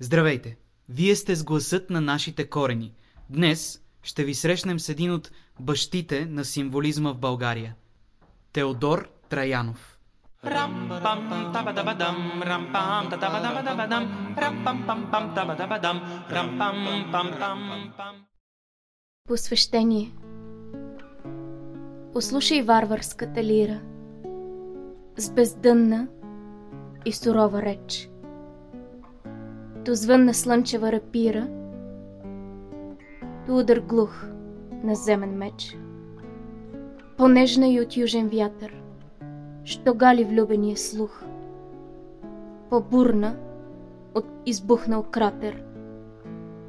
Здравейте! Вие сте с гласът на нашите корени. Днес ще ви срещнем с един от бащите на символизма в България. Теодор Траянов. Посвещение Послушай варварската лира с бездънна и сурова реч. То звън на слънчева рапира, то удар глух на земен меч. Понежна и от южен вятър, що гали влюбения слух. По-бурна от избухнал кратер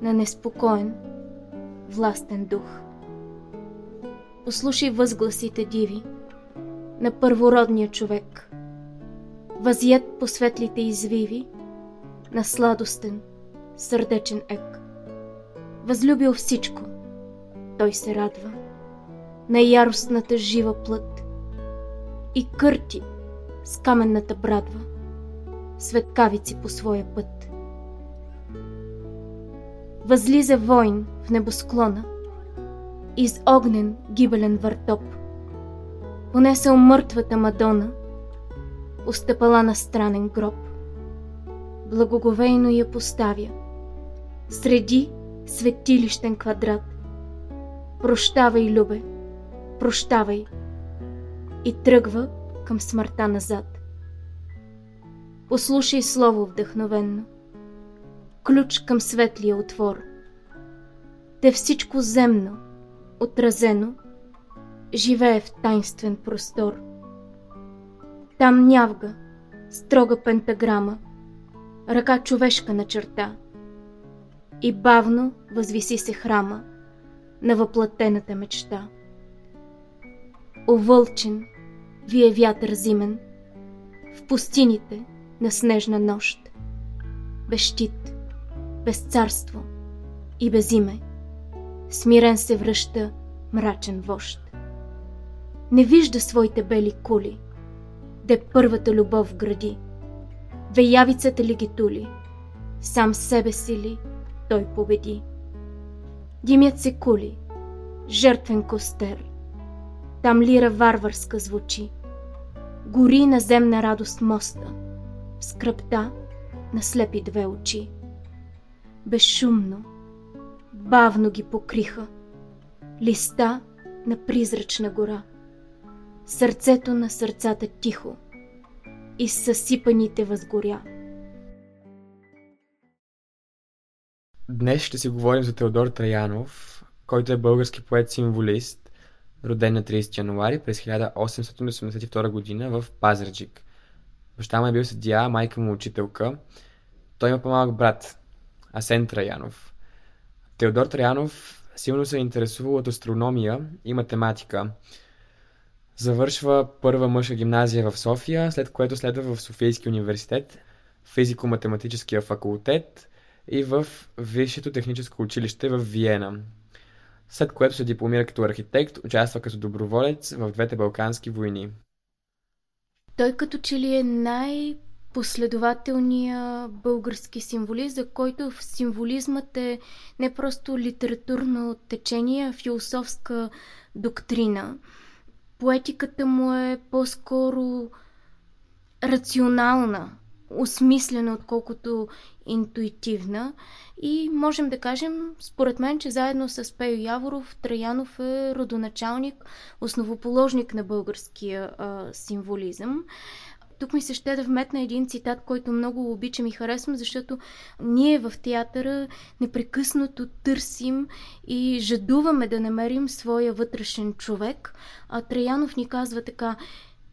на неспокоен, властен дух. Послушай възгласите диви на първородния човек. Възят по светлите извиви на сладостен, сърдечен ек. Възлюбил всичко, той се радва на яростната жива плът и кърти с каменната брадва светкавици по своя път. Възлиза войн в небосклона – из огнен гибелен въртоп. Понесъл мъртвата Мадона, остъпала на странен гроб. Благоговейно я поставя, среди светилищен квадрат. Прощавай, Любе, прощавай. И тръгва към смъртта назад. Послушай слово вдъхновенно. Ключ към светлия отвор. Те всичко земно – отразено, живее в тайнствен простор. Там нявга, строга пентаграма, ръка човешка на черта и бавно възвиси се храма на въплатената мечта. Овълчен, вие вятър зимен, в пустините на снежна нощ, без щит, без царство и без име – Смирен се връща мрачен вожд. Не вижда своите бели кули, де първата любов гради. Веявицата ли ги тули, сам себе си ли той победи. Димят се кули, жертвен костер, там лира варварска звучи. Гори на земна радост моста, в скръпта на слепи две очи. Безшумно, бавно ги покриха. Листа на призрачна гора. Сърцето на сърцата тихо и съсипаните възгоря. Днес ще си говорим за Теодор Траянов, който е български поет-символист, роден на 30 януари през 1882 година в Пазарджик. Баща му е бил съдия, майка му учителка. Той има по-малък брат, Асен Траянов – Теодор Траянов силно се е интересувал от астрономия и математика. Завършва първа мъжка гимназия в София, след което следва в Софийски университет, физико-математическия факултет и в Висшето техническо училище в Виена. След което се дипломира като архитект, участва като доброволец в двете Балкански войни. Той като че ли е най- последователния български символист, за който символизмът е не просто литературно течение, а философска доктрина. Поетиката му е по-скоро рационална, осмислена, отколкото интуитивна. И можем да кажем, според мен, че заедно с Пейо Яворов, Траянов е родоначалник, основоположник на българския а, символизъм тук ми се ще да вметна един цитат, който много обичам и харесвам, защото ние в театъра непрекъснато търсим и жадуваме да намерим своя вътрешен човек. А Траянов ни казва така,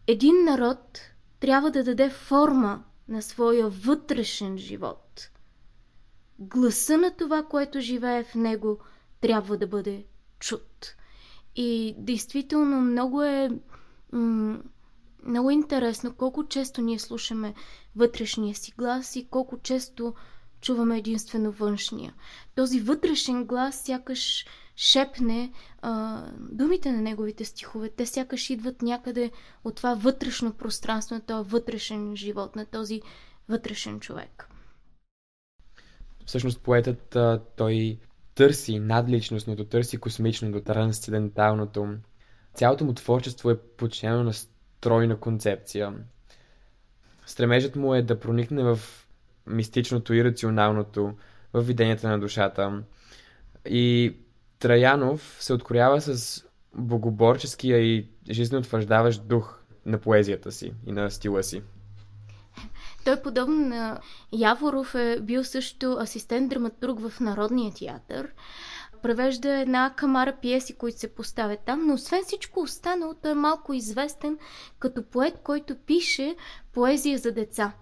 един народ трябва да даде форма на своя вътрешен живот. Гласа на това, което живее в него, трябва да бъде чут. И действително много е м- много интересно колко често ние слушаме вътрешния си глас и колко често чуваме единствено външния. Този вътрешен глас сякаш шепне а, думите на неговите стихове. Те сякаш идват някъде от това вътрешно пространство, на този вътрешен живот, на този вътрешен човек. Всъщност поетът той търси надличностното, търси космичното, трансценденталното. Цялото му творчество е подчинено на стройна концепция. Стремежът му е да проникне в мистичното и рационалното, в виденията на душата. И Траянов се откроява с богоборческия и жизнеутвърждаващ дух на поезията си и на стила си. Той, подобно на Яворов, е бил също асистент драматург в Народния театър. Превежда една камара пиеси, които се поставят там, но освен всичко останало, той е малко известен като поет, който пише поезия за деца.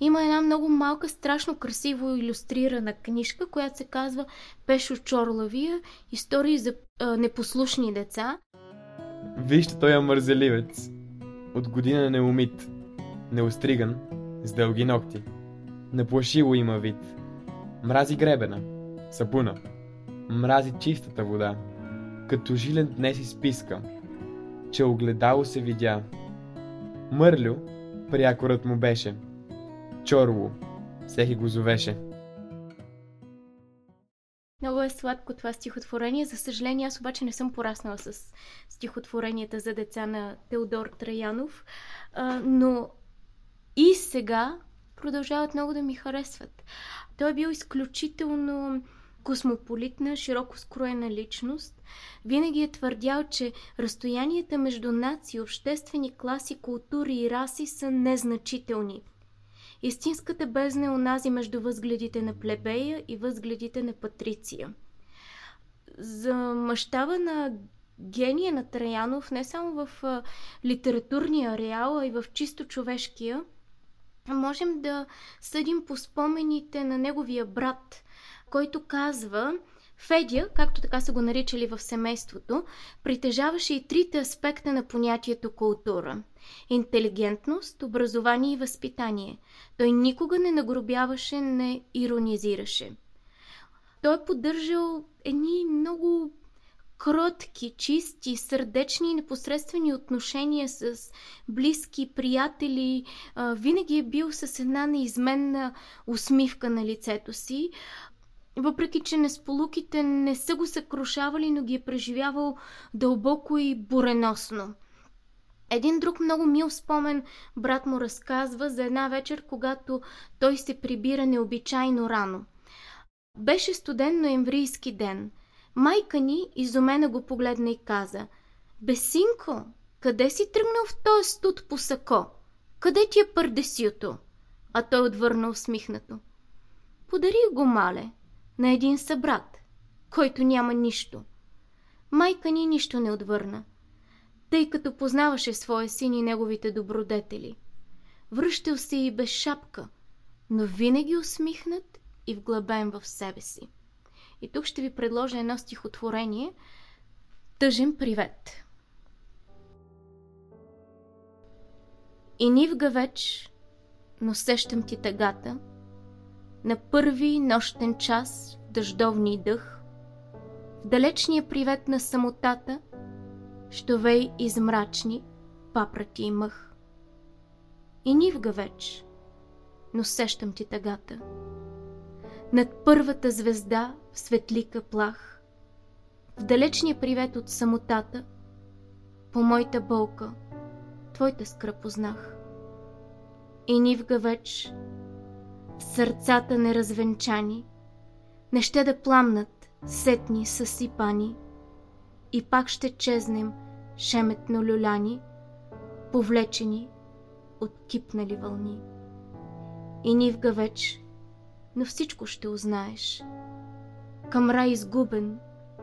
Има една много малка, страшно красиво иллюстрирана книжка, която се казва Пешо Чорлавия Истории за а, непослушни деца. Вижте, той е мързеливец. От година неумит, неостриган, с дълги ногти. Наплашило има вид. Мрази гребена, сапуна. Мрази чистата вода. Като жилен днес изписка, че огледало се видя. Мърлю, прякорът му беше. Чорло, всеки го зовеше. Много е сладко това стихотворение. За съжаление, аз обаче не съм пораснала с стихотворенията за деца на Теодор Траянов. Но и сега продължават много да ми харесват. Той е бил изключително космополитна, широко скроена личност. Винаги е твърдял, че разстоянията между нации, обществени класи, култури и раси са незначителни. Истинската бездна е онази между възгледите на плебея и възгледите на патриция. За мащаба на гения на Траянов, не само в литературния реал, а и в чисто човешкия – можем да съдим по спомените на неговия брат, който казва, Федя, както така са го наричали в семейството, притежаваше и трите аспекта на понятието култура интелигентност, образование и възпитание. Той никога не нагробяваше, не иронизираше. Той е поддържал едни много кротки, чисти, сърдечни и непосредствени отношения с близки, приятели. винаги е бил с една неизменна усмивка на лицето си. Въпреки, че несполуките не са го съкрушавали, но ги е преживявал дълбоко и буреносно. Един друг много мил спомен брат му разказва за една вечер, когато той се прибира необичайно рано. Беше студен ноемврийски ден – Майка ни изумена го погледна и каза Бесинко, къде си тръгнал в този студ по сако? Къде ти е пърдесиото? А той отвърна усмихнато. Подари го, мале, на един събрат, който няма нищо. Майка ни нищо не отвърна, тъй като познаваше своя син и неговите добродетели. Връщал се и без шапка, но винаги усмихнат и вглъбен в себе си. И тук ще ви предложа едно стихотворение Тъжен привет. И нивга веч, но сещам ти тъгата, на първи нощен час в дъждовни дъх, в далечния привет на самотата, вей измрачни, папрати и мъх. И нивга веч, но сещам ти тъгата, над първата звезда в светлика плах, в далечния привет от самотата, по моята болка, твоята скръп узнах. И нивга веч, сърцата неразвенчани, не ще да пламнат, сетни, съсипани, и пак ще чезнем, шеметно люляни, повлечени от кипнали вълни. И нивга веч, но всичко ще узнаеш. Към рай изгубен,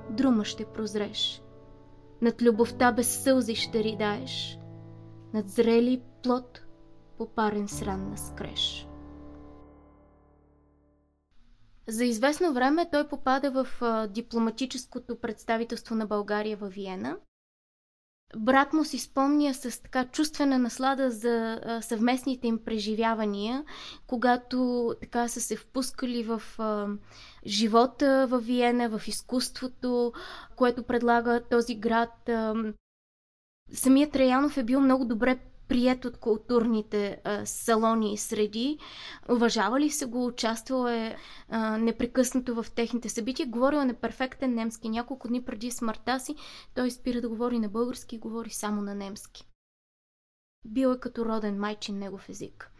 друма ще прозреш. Над любовта без сълзи ще ридаеш. Над зрели плод по парен сран на скреш. За известно време той попада в дипломатическото представителство на България във Виена брат му си спомня с така чувствена наслада за съвместните им преживявания, когато така са се впускали в живота в Виена, в изкуството, което предлага този град. Самият Траянов е бил много добре прият от културните а, салони и среди. Уважавали се го, участвал е а, непрекъснато в техните събития. Говорил е на перфектен немски. Няколко дни преди смъртта си той спира да говори на български и говори само на немски. Бил е като роден майчин негов език.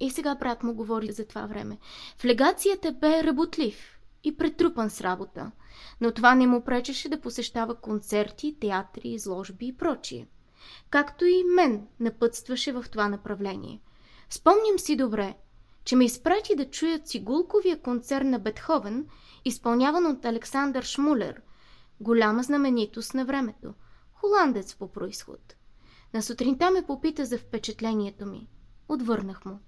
И сега брат му говори за това време. В легацията бе работлив и претрупан с работа, но това не му пречеше да посещава концерти, театри, изложби и прочие. Както и мен напътстваше в това направление. Спомням си добре, че ме изпрати да чуя цигулковия концерт на Бетховен, изпълняван от Александър Шмулер, голяма знаменитост на времето, холандец по происход. На сутринта ме попита за впечатлението ми. Отвърнах му.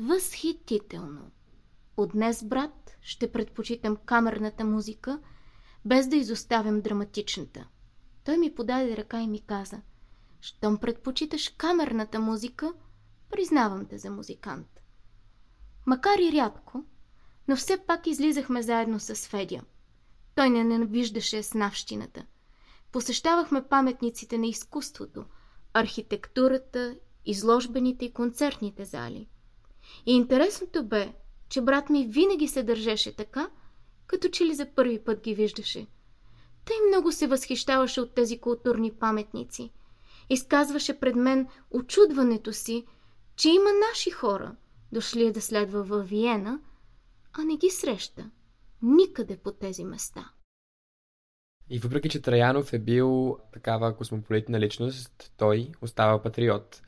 Възхитително! От днес, брат, ще предпочитам камерната музика, без да изоставям драматичната. Той ми подаде ръка и ми каза, щом предпочиташ камерната музика, признавам те за музикант. Макар и рядко, но все пак излизахме заедно с Федя. Той не ненавиждаше снавщината. Посещавахме паметниците на изкуството, архитектурата, изложбените и концертните зали. И интересното бе, че брат ми винаги се държеше така, като че ли за първи път ги виждаше. Тъй много се възхищаваше от тези културни паметници. Изказваше пред мен очудването си, че има наши хора, дошли да следва във Виена, а не ги среща никъде по тези места. И въпреки, че Траянов е бил такава космополитна личност, той остава патриот.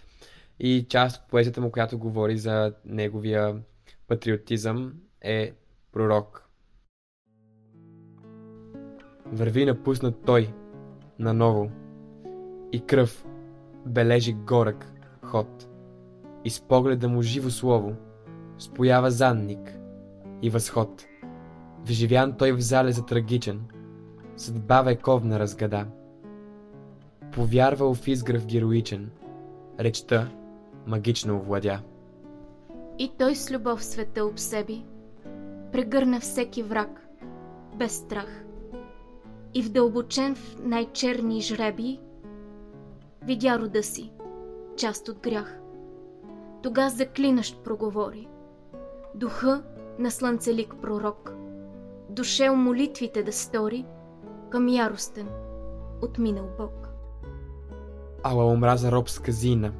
И част от поезията му, която говори за неговия патриотизъм, е пророк. Върви напуснат той, наново, и кръв бележи горък ход. И с погледа му живо слово споява занник и възход. Вживян той в залеза трагичен, съдба вековна разгада. Повярвал в изгръв героичен, речта магично овладя. И той с любов света об себе прегърна всеки враг, без страх. И вдълбочен в най-черни жреби, видя рода си, част от грях. Тога заклинащ проговори. Духа на слънцелик пророк, дошел молитвите да стори към яростен, отминал Бог. Ала омраза робска зина,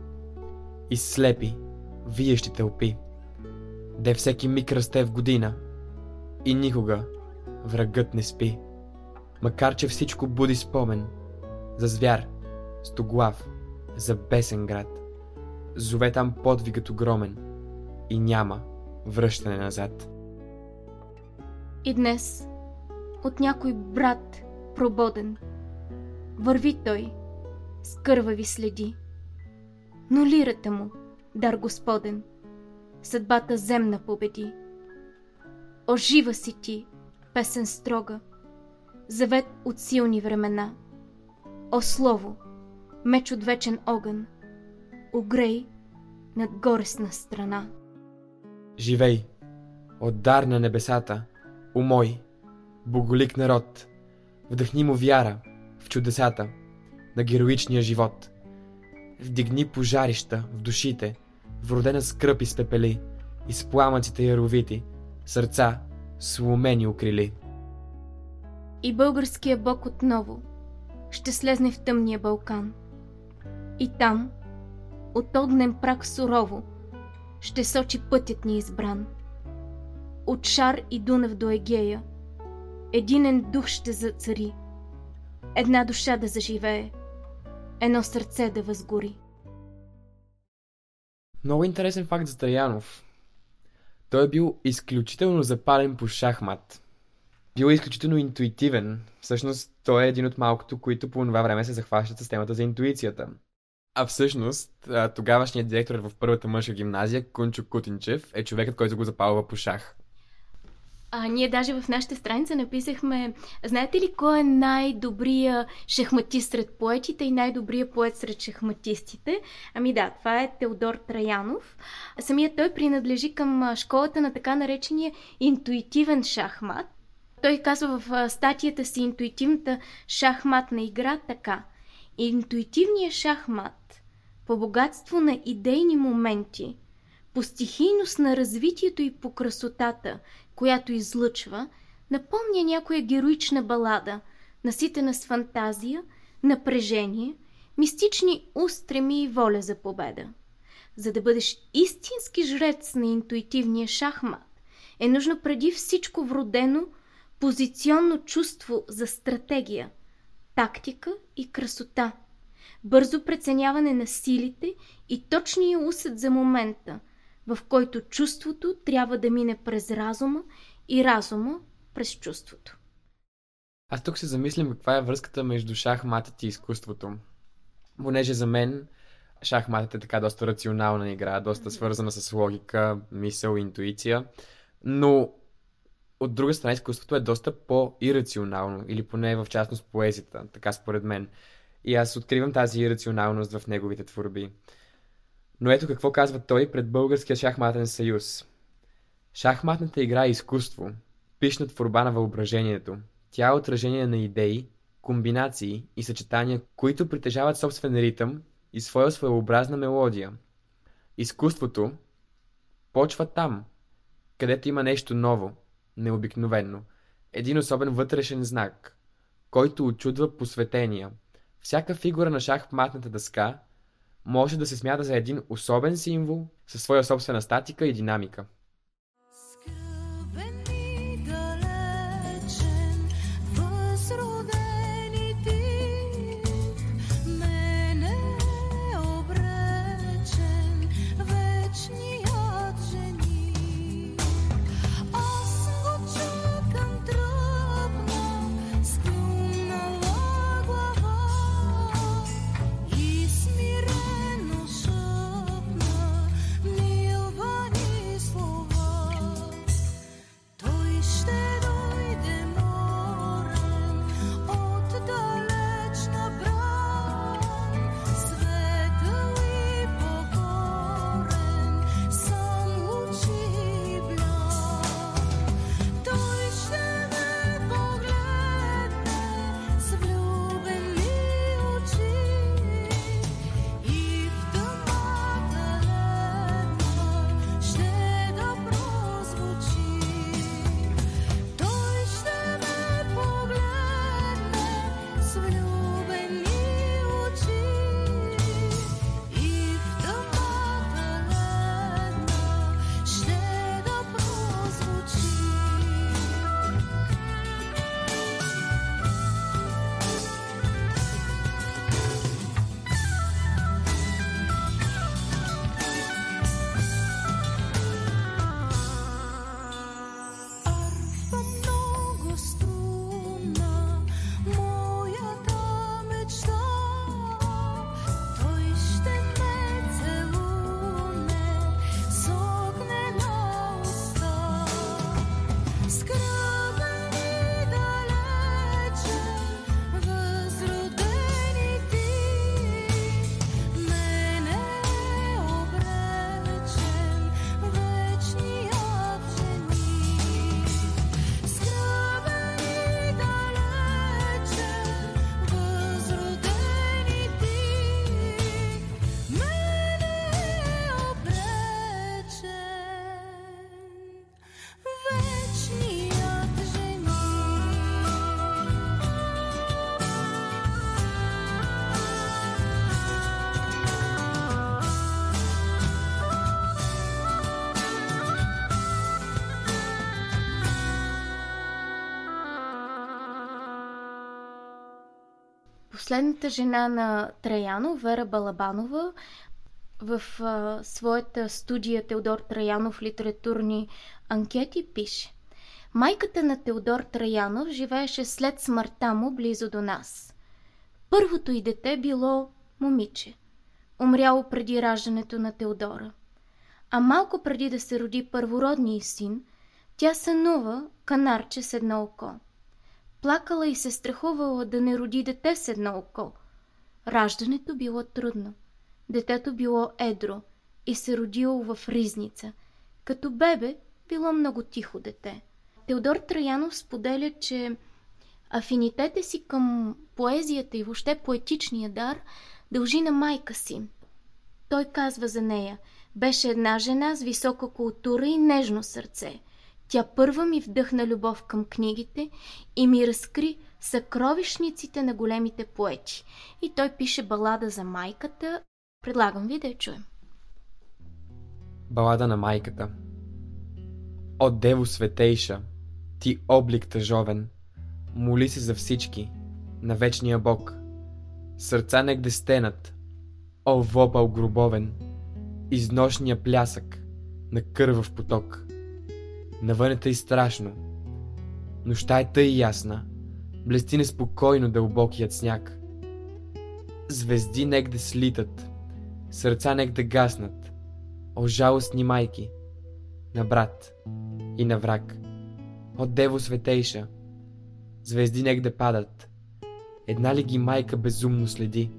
и слепи, виещи тълпи, де всеки миг расте в година и никога врагът не спи. Макар, че всичко буди спомен за звяр, стоглав, за бесен град. Зове там подвигът огромен и няма връщане назад. И днес от някой брат прободен върви той с кървави следи но лирата му, дар Господен, съдбата земна победи. О, жива си ти, песен строга, завет от силни времена. О, слово, меч от вечен огън, огрей над горесна страна. Живей, от дар на небесата, у мой, боголик народ, вдъхни му вяра в чудесата на героичния живот – вдигни пожарища в душите, вродена скръп и с пламъците яровити, сърца сломени укрили. И българския бог отново ще слезне в тъмния Балкан. И там, от огнен прак сурово, ще сочи пътят ни избран. От Шар и Дунав до Егея, единен дух ще зацари, една душа да заживее, едно сърце да възгори. Много интересен факт за Траянов. Той е бил изключително запален по шахмат. Бил е изключително интуитивен. Всъщност, той е един от малкото, които по това време се захващат с темата за интуицията. А всъщност, тогавашният директор в първата мъжка гимназия, Кунчо Кутинчев, е човекът, който го запалва по шах. А, ние даже в нашата страница написахме, знаете ли кой е най-добрия шахматист сред поетите и най-добрия поет сред шахматистите? Ами да, това е Теодор Траянов. Самият той принадлежи към школата на така наречения интуитивен шахмат. Той казва в статията си интуитивната шахматна игра така. Интуитивният шахмат по богатство на идейни моменти, по стихийност на развитието и по красотата, която излъчва, напомня някоя героична балада, наситена с фантазия, напрежение, мистични устреми и воля за победа. За да бъдеш истински жрец на интуитивния шахмат, е нужно преди всичко вродено позиционно чувство за стратегия, тактика и красота, бързо преценяване на силите и точния усет за момента, в който чувството трябва да мине през разума и разума през чувството. Аз тук се замислям каква е връзката между шахматът и изкуството. Понеже за мен шахматът е така доста рационална игра, доста свързана с логика, мисъл, интуиция, но от друга страна изкуството е доста по-ирационално, или поне в частност поезията, така според мен. И аз откривам тази ирационалност в неговите творби. Но ето какво казва той пред Българския шахматен съюз. Шахматната игра е изкуство, пишна творба на въображението. Тя е отражение на идеи, комбинации и съчетания, които притежават собствен ритъм и своя своеобразна мелодия. Изкуството почва там, където има нещо ново, необикновено, един особен вътрешен знак, който очудва посветения. Всяка фигура на шахматната дъска може да се смята за един особен символ със своя собствена статика и динамика. Последната жена на Траяно, Вера Балабанова, в а, своята студия Теодор Траянов литературни анкети пише Майката на Теодор Траянов живееше след смъртта му близо до нас. Първото й дете било момиче, умряло преди раждането на Теодора. А малко преди да се роди първородния син, тя сънува канарче с едно око – Плакала и се страхувала да не роди дете с едно око. Раждането било трудно. Детето било едро и се родило в ризница. Като бебе било много тихо дете. Теодор Траянов споделя, че афинитета си към поезията и въобще поетичния дар дължи на майка си. Той казва за нея Беше една жена с висока култура и нежно сърце. Тя първа ми вдъхна любов към книгите и ми разкри съкровищниците на големите поети. И той пише балада за майката. Предлагам ви да я чуем. Балада на майката О, Дево Светейша, ти облик тъжовен, моли се за всички, на вечния Бог. Сърца негде стенат, о, вопъл гробовен, изношния плясък на кървав поток. Навън е тъй страшно, нощта е тъй ясна, блести неспокойно дълбокият сняг. Звезди негде слитат, сърца негде гаснат, о жалостни майки, на брат и на враг. О Дево Светейша, звезди негде падат, една ли ги майка безумно следи?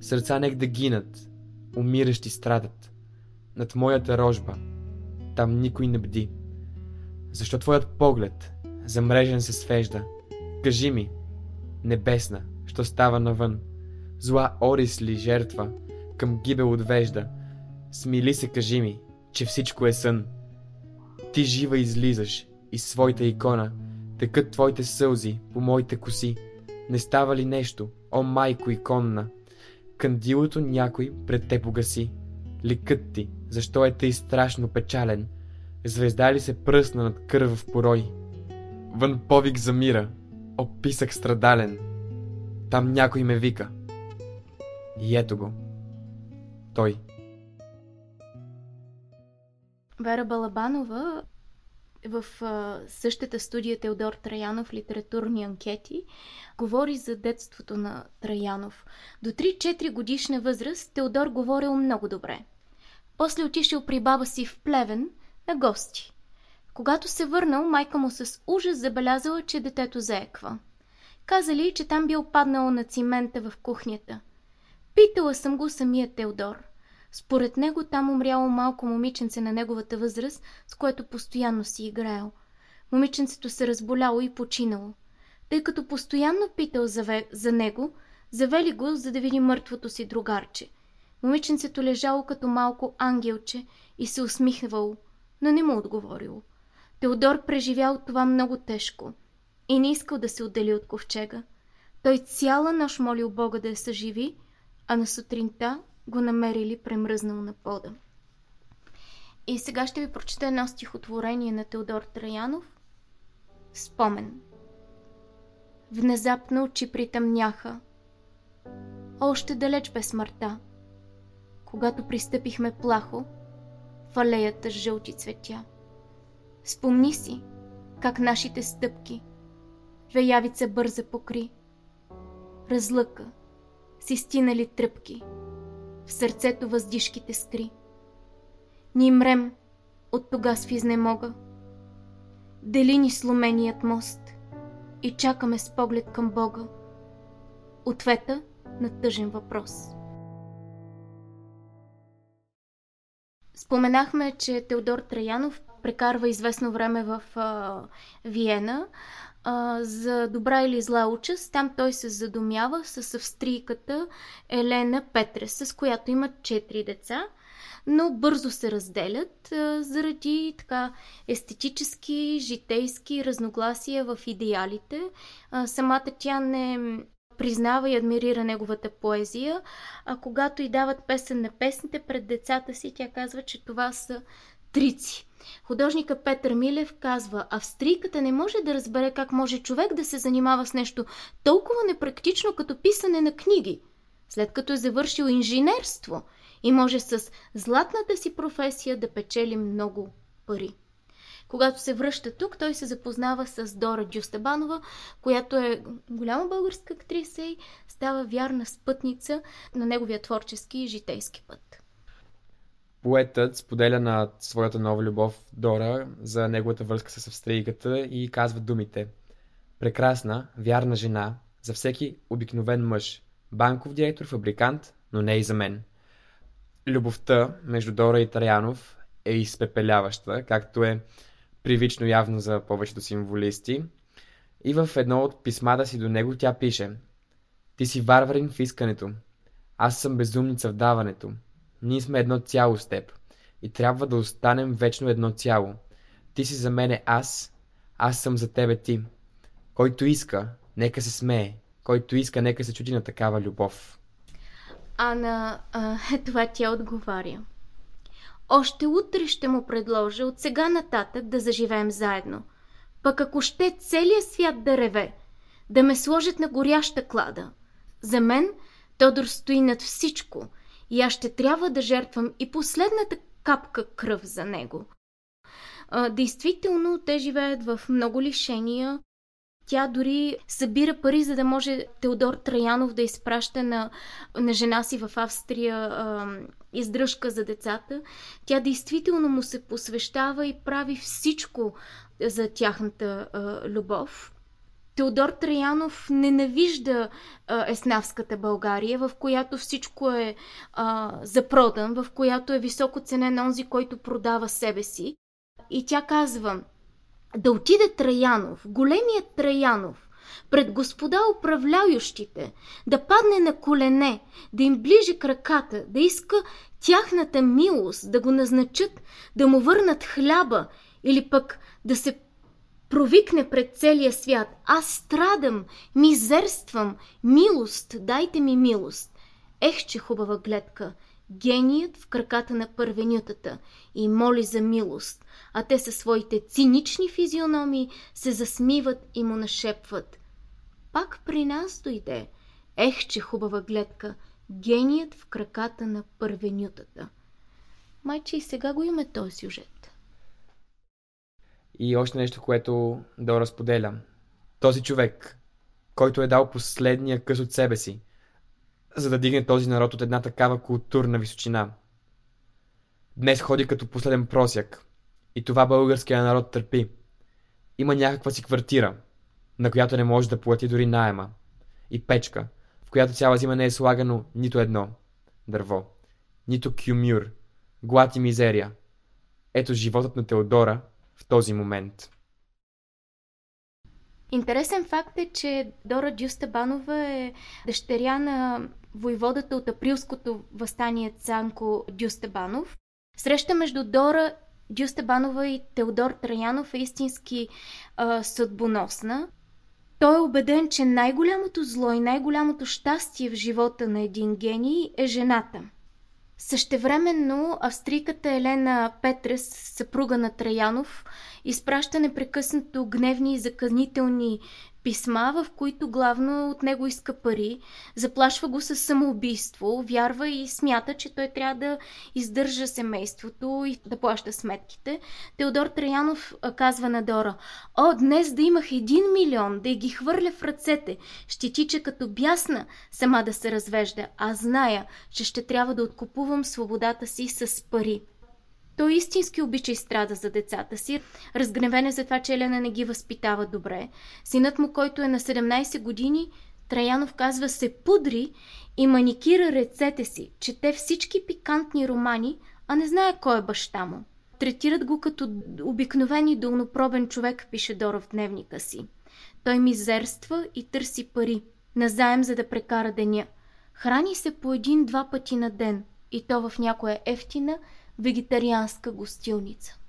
Сърца негде гинат, умиращи страдат, над моята рожба, там никой не бди. Защо твоят поглед, замрежен се свежда? Кажи ми, небесна, що става навън? Зла Орис ли жертва, към гибел отвежда? Смили се, кажи ми, че всичко е сън. Ти жива излизаш, из своята икона, текат твоите сълзи по моите коси. Не става ли нещо, о майко иконна? Кандилото някой пред те погаси. Ликът ти, защо е тъй страшно печален? Звезда ли се пръсна над кървав порой? Вън повик за мира, описък страдален. Там някой ме вика. И ето го. Той. Вера Балабанова в същата студия Теодор Траянов литературни анкети говори за детството на Траянов. До 3-4 годишна възраст Теодор говорил много добре. После отишъл при баба си в Плевен на гости. Когато се върнал, майка му с ужас забелязала, че детето заеква. Казали, че там бил паднал на цимента в кухнята. Питала съм го самия Теодор. Според него там умряло малко момиченце на неговата възраст, с което постоянно си играел. Момиченцето се разболяло и починало. Тъй като постоянно питал за, за него, завели го, за да види мъртвото си другарче. Момиченцето лежало като малко ангелче и се усмихвало, но не му отговорило. Теодор преживял това много тежко и не искал да се отдели от ковчега. Той цяла нощ молил Бога да я съживи, а на сутринта го намерили премръзнал на пода. И сега ще ви прочета едно стихотворение на Теодор Траянов. Спомен. Внезапно очи притъмняха. Още далеч бе смъртта. Когато пристъпихме плахо в алеята с жълти цветя. Спомни си, как нашите стъпки веявица бърза покри. Разлъка, си стинали тръпки – в сърцето въздишките скри. Ни мрем от тогас в изнемога. Дели ни сломеният мост и чакаме с поглед към Бога. Ответа на тъжен въпрос. Споменахме, че Теодор Траянов прекарва известно време в а, Виена а, за добра или зла участ. Там той се задумява с австрийката Елена Петрес, с която имат четири деца, но бързо се разделят а, заради така естетически, житейски разногласия в идеалите. А, самата тя не признава и адмирира неговата поезия, а когато й дават песен на песните пред децата си, тя казва, че това са трици. Художника Петър Милев казва, австрийката не може да разбере как може човек да се занимава с нещо толкова непрактично като писане на книги, след като е завършил инженерство и може с златната си професия да печели много пари. Когато се връща тук, той се запознава с Дора Дюстабанова, която е голяма българска актриса и става вярна спътница на неговия творчески и житейски път. Поетът споделя на своята нова любов Дора за неговата връзка с австрийката и казва думите Прекрасна, вярна жена, за всеки обикновен мъж, банков директор, фабрикант, но не и за мен. Любовта между Дора и Траянов е изпепеляваща, както е привично явно за повечето символисти. И в едно от писмата си до него тя пише Ти си варварин в искането. Аз съм безумница в даването. Ние сме едно цяло с теб. И трябва да останем вечно едно цяло. Ти си за мене аз, аз съм за тебе ти. Който иска, нека се смее. Който иска, нека се чуди на такава любов. А на а, това тя отговаря. Още утре ще му предложа от сега нататък да заживеем заедно. Пък ако ще целият свят да реве, да ме сложат на горяща клада. За мен Тодор стои над всичко и аз ще трябва да жертвам и последната капка кръв за него. А, действително, те живеят в много лишения. Тя дори събира пари, за да може Теодор Траянов да изпраща на, на жена си в Австрия а, издръжка за децата. Тя действително му се посвещава и прави всичко за тяхната а, любов. Теодор Траянов ненавижда а, еснавската България, в която всичко е а, запродан, в която е високо ценен онзи, който продава себе си. И тя казва, да отиде Траянов, големият Траянов, пред господа управляющите, да падне на колене, да им ближи краката, да иска тяхната милост, да го назначат, да му върнат хляба или пък да се провикне пред целия свят. Аз страдам, мизерствам, милост, дайте ми милост. Ех, че хубава гледка! Геният в краката на първенютата и моли за милост, а те със своите цинични физиономии се засмиват и му нашепват. Пак при нас дойде. Ех, че хубава гледка! Геният в краката на първенютата. Майче и сега го има този сюжет. И още нещо, което да разподеля. Този човек, който е дал последния къс от себе си, за да дигне този народ от една такава културна височина. Днес ходи като последен просяк. И това българския народ търпи. Има някаква си квартира, на която не може да плати дори найема. И печка, в която цяла зима не е слагано нито едно дърво. Нито кюмюр, глад и мизерия. Ето животът на Теодора в този момент. Интересен факт е, че Дора Дюстабанова е дъщеря на войводата от априлското възстание Цанко Дюстабанов. Среща между Дора Дюстабанова и Теодор Траянов е истински а, съдбоносна. Той е убеден, че най-голямото зло и най-голямото щастие в живота на един гений е жената – Същевременно австрийката Елена Петрес, съпруга на Траянов, изпраща непрекъснато гневни и заказнителни писма, в които главно от него иска пари, заплашва го с самоубийство, вярва и смята, че той трябва да издържа семейството и да плаща сметките. Теодор Траянов казва на Дора, О, днес да имах един милион, да ги хвърля в ръцете, ще тича като бясна сама да се развежда. Аз зная, че ще трябва да откупувам свободата си с пари. Той истински обича и страда за децата си. Разгневен е за това, че Елена не ги възпитава добре. Синът му, който е на 17 години, Траянов казва, се пудри и маникира ръцете си, чете всички пикантни романи, а не знае кой е баща му. Третират го като обикновен и долнопробен човек, пише Дора в дневника си. Той мизерства и търси пари, назаем за да прекара деня. Храни се по един-два пъти на ден, и то в някоя ефтина, вегетарианска гостилница.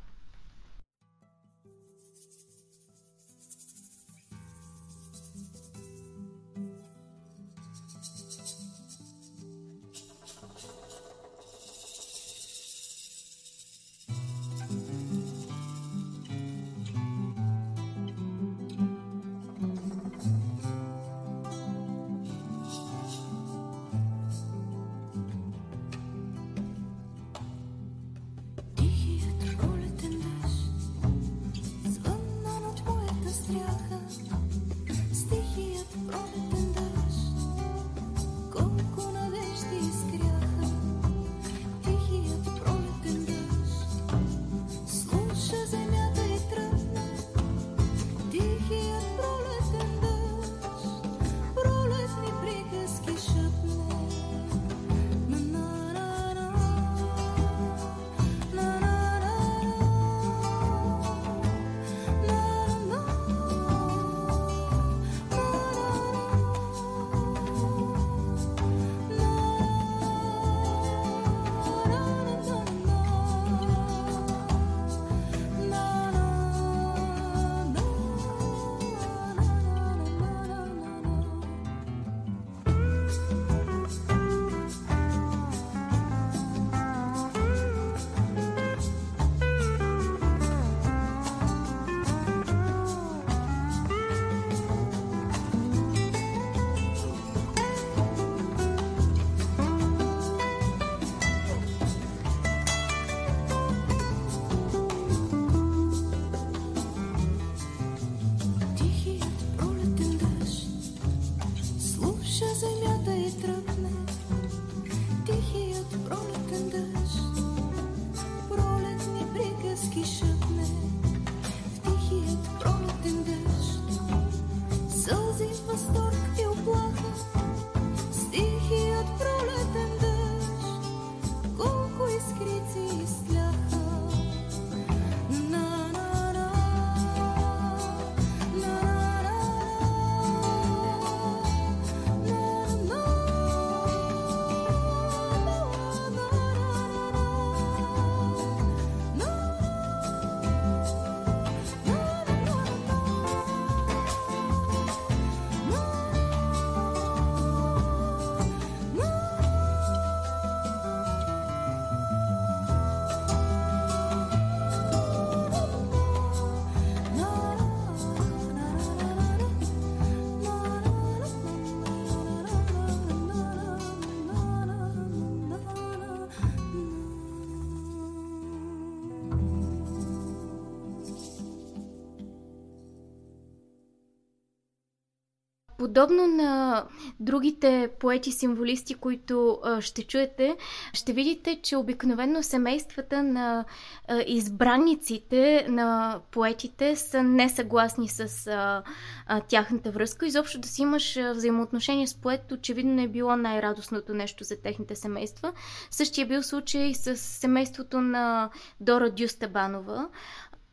Подобно на другите поети-символисти, които а, ще чуете, ще видите, че обикновено семействата на а, избранниците на поетите са несъгласни с а, а, тяхната връзка. Изобщо да си имаш взаимоотношение с поет, очевидно е било най-радостното нещо за техните семейства. Същия бил случай с семейството на Дора Дюстабанова.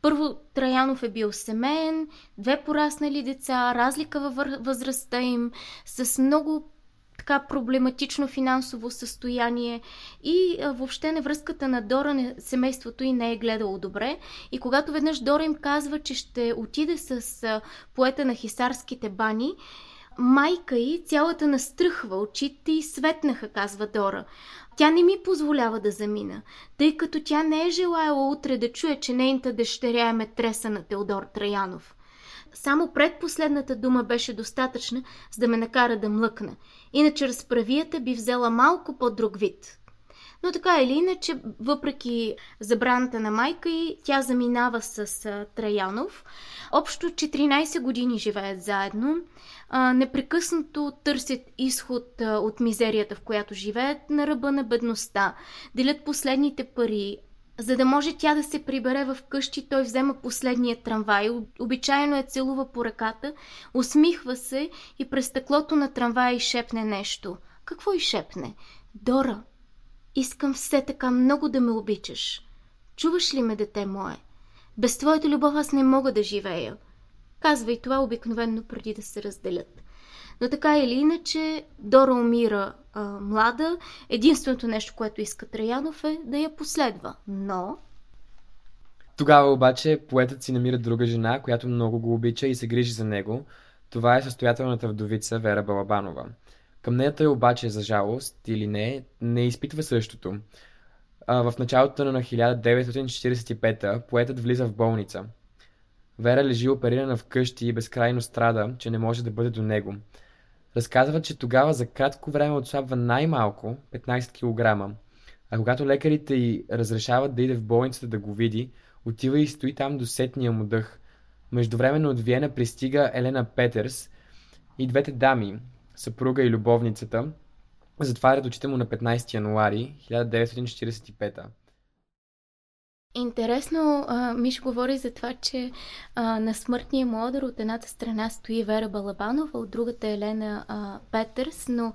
Първо Траянов е бил семейен, две пораснали деца, разлика във възрастта им, с много така проблематично финансово състояние и а, въобще не връзката на Дора, не, семейството и не е гледало добре. И когато веднъж Дора им казва, че ще отиде с а, поета на Хисарските бани, майка й цялата настръхва, очите и светнаха, казва Дора. Тя не ми позволява да замина, тъй като тя не е желаяла утре да чуе, че нейната дъщеря е метреса на Теодор Траянов. Само предпоследната дума беше достатъчна, за да ме накара да млъкна. Иначе разправията би взела малко по-друг вид. Но така или иначе, въпреки забраната на майка й, тя заминава с Траянов. Общо 14 години живеят заедно. Непрекъснато търсят изход от мизерията, в която живеят, на ръба на бедността. Делят последните пари, за да може тя да се прибере в къщи, той взема последния трамвай, обичайно е целува по ръката, усмихва се и през стъклото на трамвая и шепне нещо. Какво и шепне? Дора, искам все така много да ме обичаш. Чуваш ли ме, дете мое? Без твоята любов аз не мога да живея. Казва и това обикновенно преди да се разделят. Но така или иначе, Дора умира а, млада. Единственото нещо, което иска Траянов е да я последва. Но... Тогава обаче поетът си намира друга жена, която много го обича и се грижи за него. Това е състоятелната вдовица Вера Балабанова. Към нея той обаче, за жалост или не, не изпитва същото. А, в началото на 1945 поетът влиза в болница. Вера лежи оперирана вкъщи и безкрайно страда, че не може да бъде до него. Разказва, че тогава за кратко време отслабва най-малко 15 кг. А когато лекарите й разрешават да иде в болницата да го види, отива и стои там до сетния му дъх. Междувременно от Виена пристига Елена Петерс и двете дами, съпруга и любовницата, затварят очите му на 15 януари 1945 Интересно, а, Миш говори за това, че а, на смъртния модър от едната страна стои Вера Балабанова, от другата Елена а, Петърс, но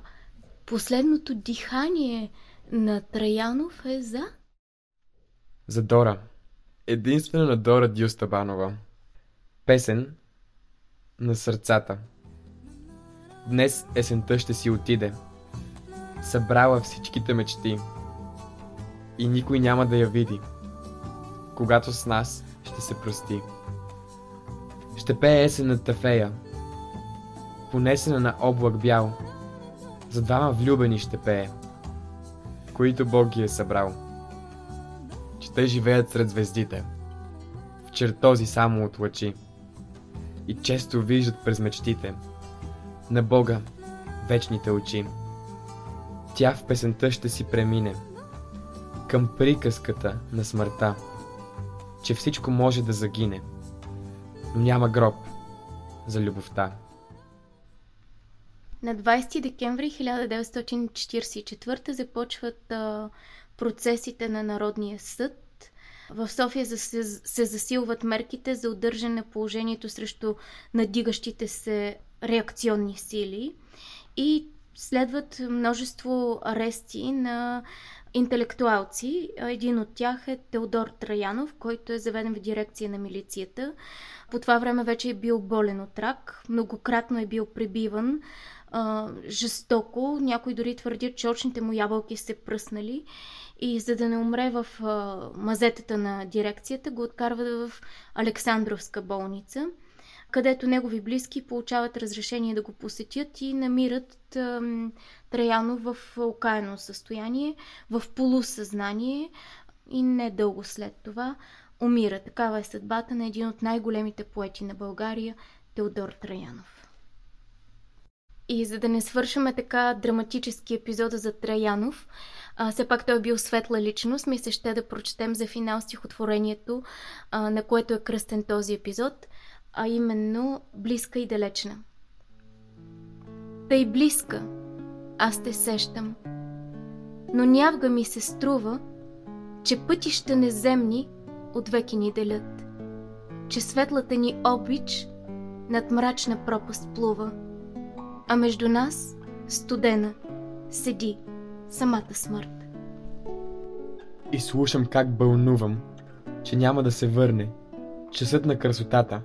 последното дихание на Траянов е за... За Дора. Единствено на Дора Дюстабанова. Песен на сърцата. Днес есента ще си отиде. Събрала всичките мечти. И никой няма да я види когато с нас ще се прости. Ще пее есенната фея, понесена на облак бял, за двама влюбени ще пее, които Бог ги е събрал. Че те живеят сред звездите, в чертози само от лъчи, и често виждат през мечтите на Бога вечните очи. Тя в песента ще си премине към приказката на смъртта че всичко може да загине, но няма гроб за любовта. На 20 декември 1944 започват а, процесите на Народния съд. В София се, се засилват мерките за удържане на положението срещу надигащите се реакционни сили и следват множество арести на интелектуалци. Един от тях е Теодор Траянов, който е заведен в дирекция на милицията. По това време вече е бил болен от рак, многократно е бил пребиван а, жестоко. Някои дори твърдят, че очните му ябълки се пръснали и за да не умре в а, мазетата на дирекцията, го откарват в Александровска болница – където негови близки получават разрешение да го посетят и намират ам, Траяно в окаяно състояние, в полусъзнание и недълго след това умира. Такава е съдбата на един от най-големите поети на България, Теодор Траянов. И за да не свършваме така драматически епизода за Траянов, а, все пак той е бил светла личност, ми се ще да прочетем за финал стихотворението, а, на което е кръстен този епизод – а именно близка и далечна. Тъй близка, аз те сещам, но нявга ми се струва, че пътища неземни от веки ни делят, че светлата ни обич над мрачна пропаст плува, а между нас студена седи самата смърт. И слушам как бълнувам, че няма да се върне часът на красотата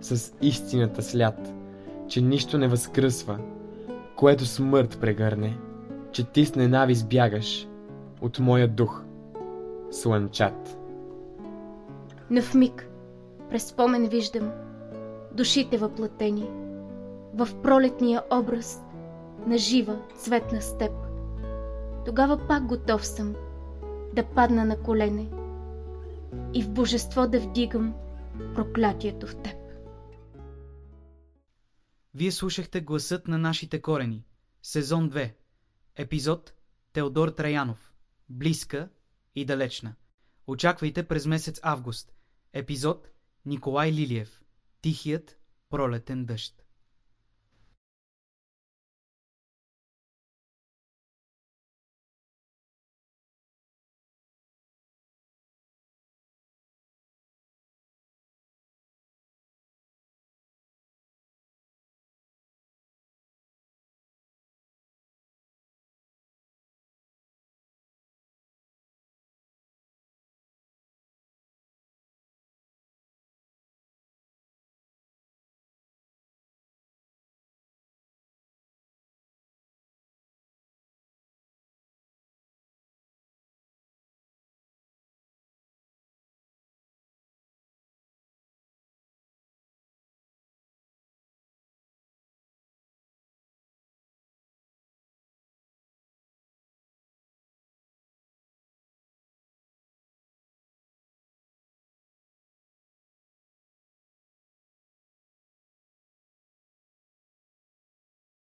с истината след, че нищо не възкръсва, което смърт прегърне, че ти с ненавис бягаш от моя дух, слънчат. В миг, през спомен виждам, душите въплатени, в пролетния образ на жива цветна степ. Тогава пак готов съм да падна на колене и в божество да вдигам проклятието в теб. Вие слушахте гласът на нашите корени. Сезон 2. Епизод Теодор Траянов. Близка и далечна. Очаквайте през месец август. Епизод Николай Лилиев. Тихият пролетен дъжд.